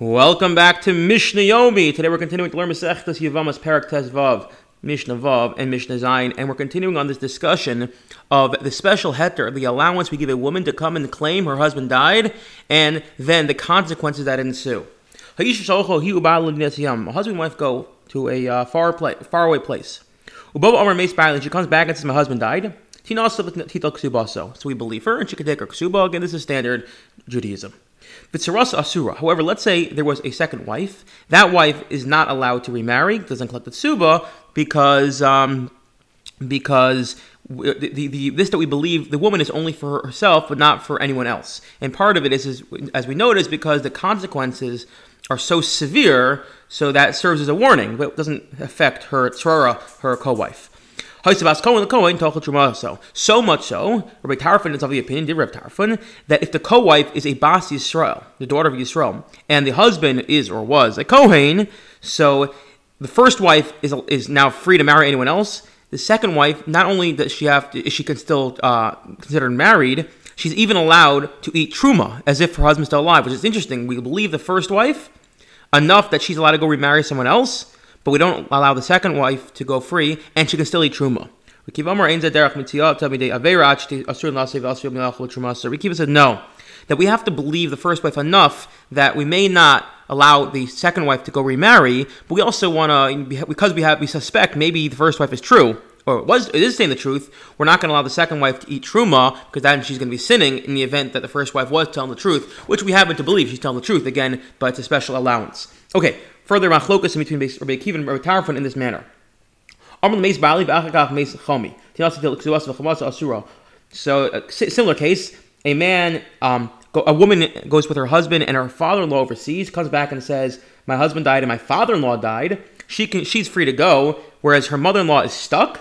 Welcome back to Mishnah Yomi. Today we're continuing to learn Masechtas Yevamos Perek Vav, Mishnah Vav, and Mishnah Zayin, and we're continuing on this discussion of the special heter, the allowance we give a woman to come and claim her husband died, and then the consequences that ensue. A husband and wife go to a uh, far, play, far away place. She comes back and says, My husband died. So we believe her, and she can take her ksuba. Again, this is standard Judaism. Vitsaras asura. However, let's say there was a second wife. That wife is not allowed to remarry, doesn't collect the tsuba because um, because the, the, the, this that we believe the woman is only for herself, but not for anyone else. And part of it is, is as we notice, because the consequences are so severe, so that serves as a warning, but doesn't affect her tzrara, her co-wife. So much so, Rabbi Tarfon is of the opinion, did Rabbi Tarfon, that if the co-wife is a Bas Yisrael, the daughter of Yisrael, and the husband is or was a Kohen, so the first wife is, is now free to marry anyone else. The second wife, not only does she have to, she can still uh, considered married, she's even allowed to eat truma as if her husband's still alive, which is interesting. We believe the first wife enough that she's allowed to go remarry someone else, but we don't allow the second wife to go free, and she can still eat truma. Rikiva said no, that we have to believe the first wife enough that we may not allow the second wife to go remarry, but we also want to, because we have we suspect maybe the first wife is true, or was it is saying the truth, we're not going to allow the second wife to eat truma because then she's going to be sinning in the event that the first wife was telling the truth, which we happen to believe she's telling the truth again, but it's a special allowance. Okay, further machlokas in between Rabbi Akiva and Rabbi Tarfon in this manner. So, a similar case, a man, um, a woman goes with her husband and her father-in-law overseas, comes back and says, "My husband died and my father-in-law died." She can, she's free to go, whereas her mother-in-law is stuck,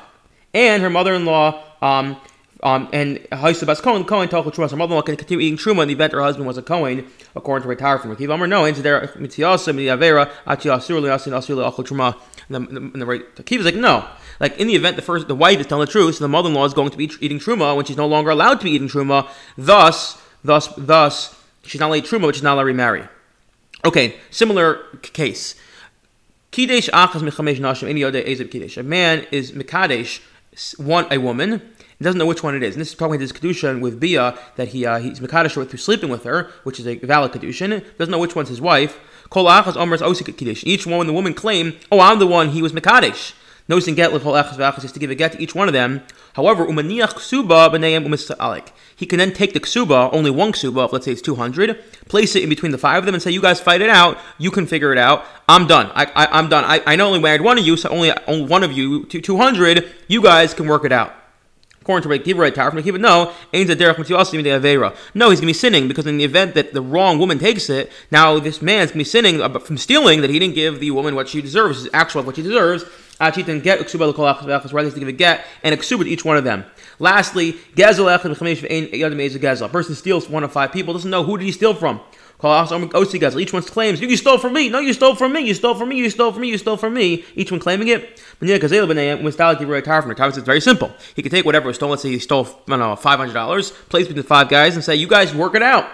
and her mother-in-law um, um, and Haisabas Cohen, Cohen Tochel Truma. Her mother-in-law can continue eating Truma in the event her husband was a Cohen, according to Rabbi Tarfon Rakiv Amr. No, into there, Mitziasa, Midiavera, Achi Asur, Liasin, Asur, Achel Truma. And the, the, the right Akiva is like, no. Like in the event the first the wife is telling the truth, so the mother-in-law is going to be eating truma when she's no longer allowed to be eating truma. Thus, thus, thus, she's not allowed to truma, but she's not allowed to remarry. Okay, similar case. Kidesh achas mechamesh nashim any other ezeb kidesh. A man is mekadesh, one a woman, he doesn't know which one it is. And this is probably his kedusha with Bia that he uh, he's mekadosh through sleeping with her, which is a valid kedusha. Doesn't know which one's his wife. Kol achas omers osik kiddush. Each one, the woman claim, oh, I'm the one he was mekadosh. Noticing get with achas v'achas is to give a get to each one of them. However, umaniach ksuba b'neiim umisalik. He can then take the ksuba, only one ksuba, let's say it's 200, place it in between the five of them and say, you guys fight it out. You can figure it out. I'm done. I, I, am done. I, I not only married one of you, so only, only one of you, 200. You guys can work it out. According to Rabbi Akiva? Tower from Kiva, no, ain't a derech also the avera. No, he's gonna be sinning because in the event that the wrong woman takes it, now this man's gonna be sinning from stealing that he didn't give the woman what she deserves, actual what she deserves. Didn't get uksuba l'kol rather to give a get and uksuba to each one of them. Lastly, gezel echad b'chamesh v'ein yad gezel. A person steals one of five people, doesn't know who did he steal from. Each one claims, you stole from me. No, you stole from me. You stole from me. You stole from me. You stole from me. Each one claiming it. It's very simple. He can take whatever was stolen. Let's say he stole, know, $500, place between the five guys and say, you guys work it out.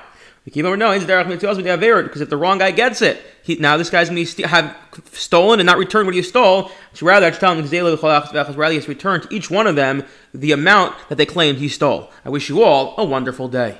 Because if the wrong guy gets it, he, now this guy's going to have stolen and not returned what he stole. So rather, I should tell him rather he has returned to each one of them the amount that they claimed he stole. I wish you all a wonderful day.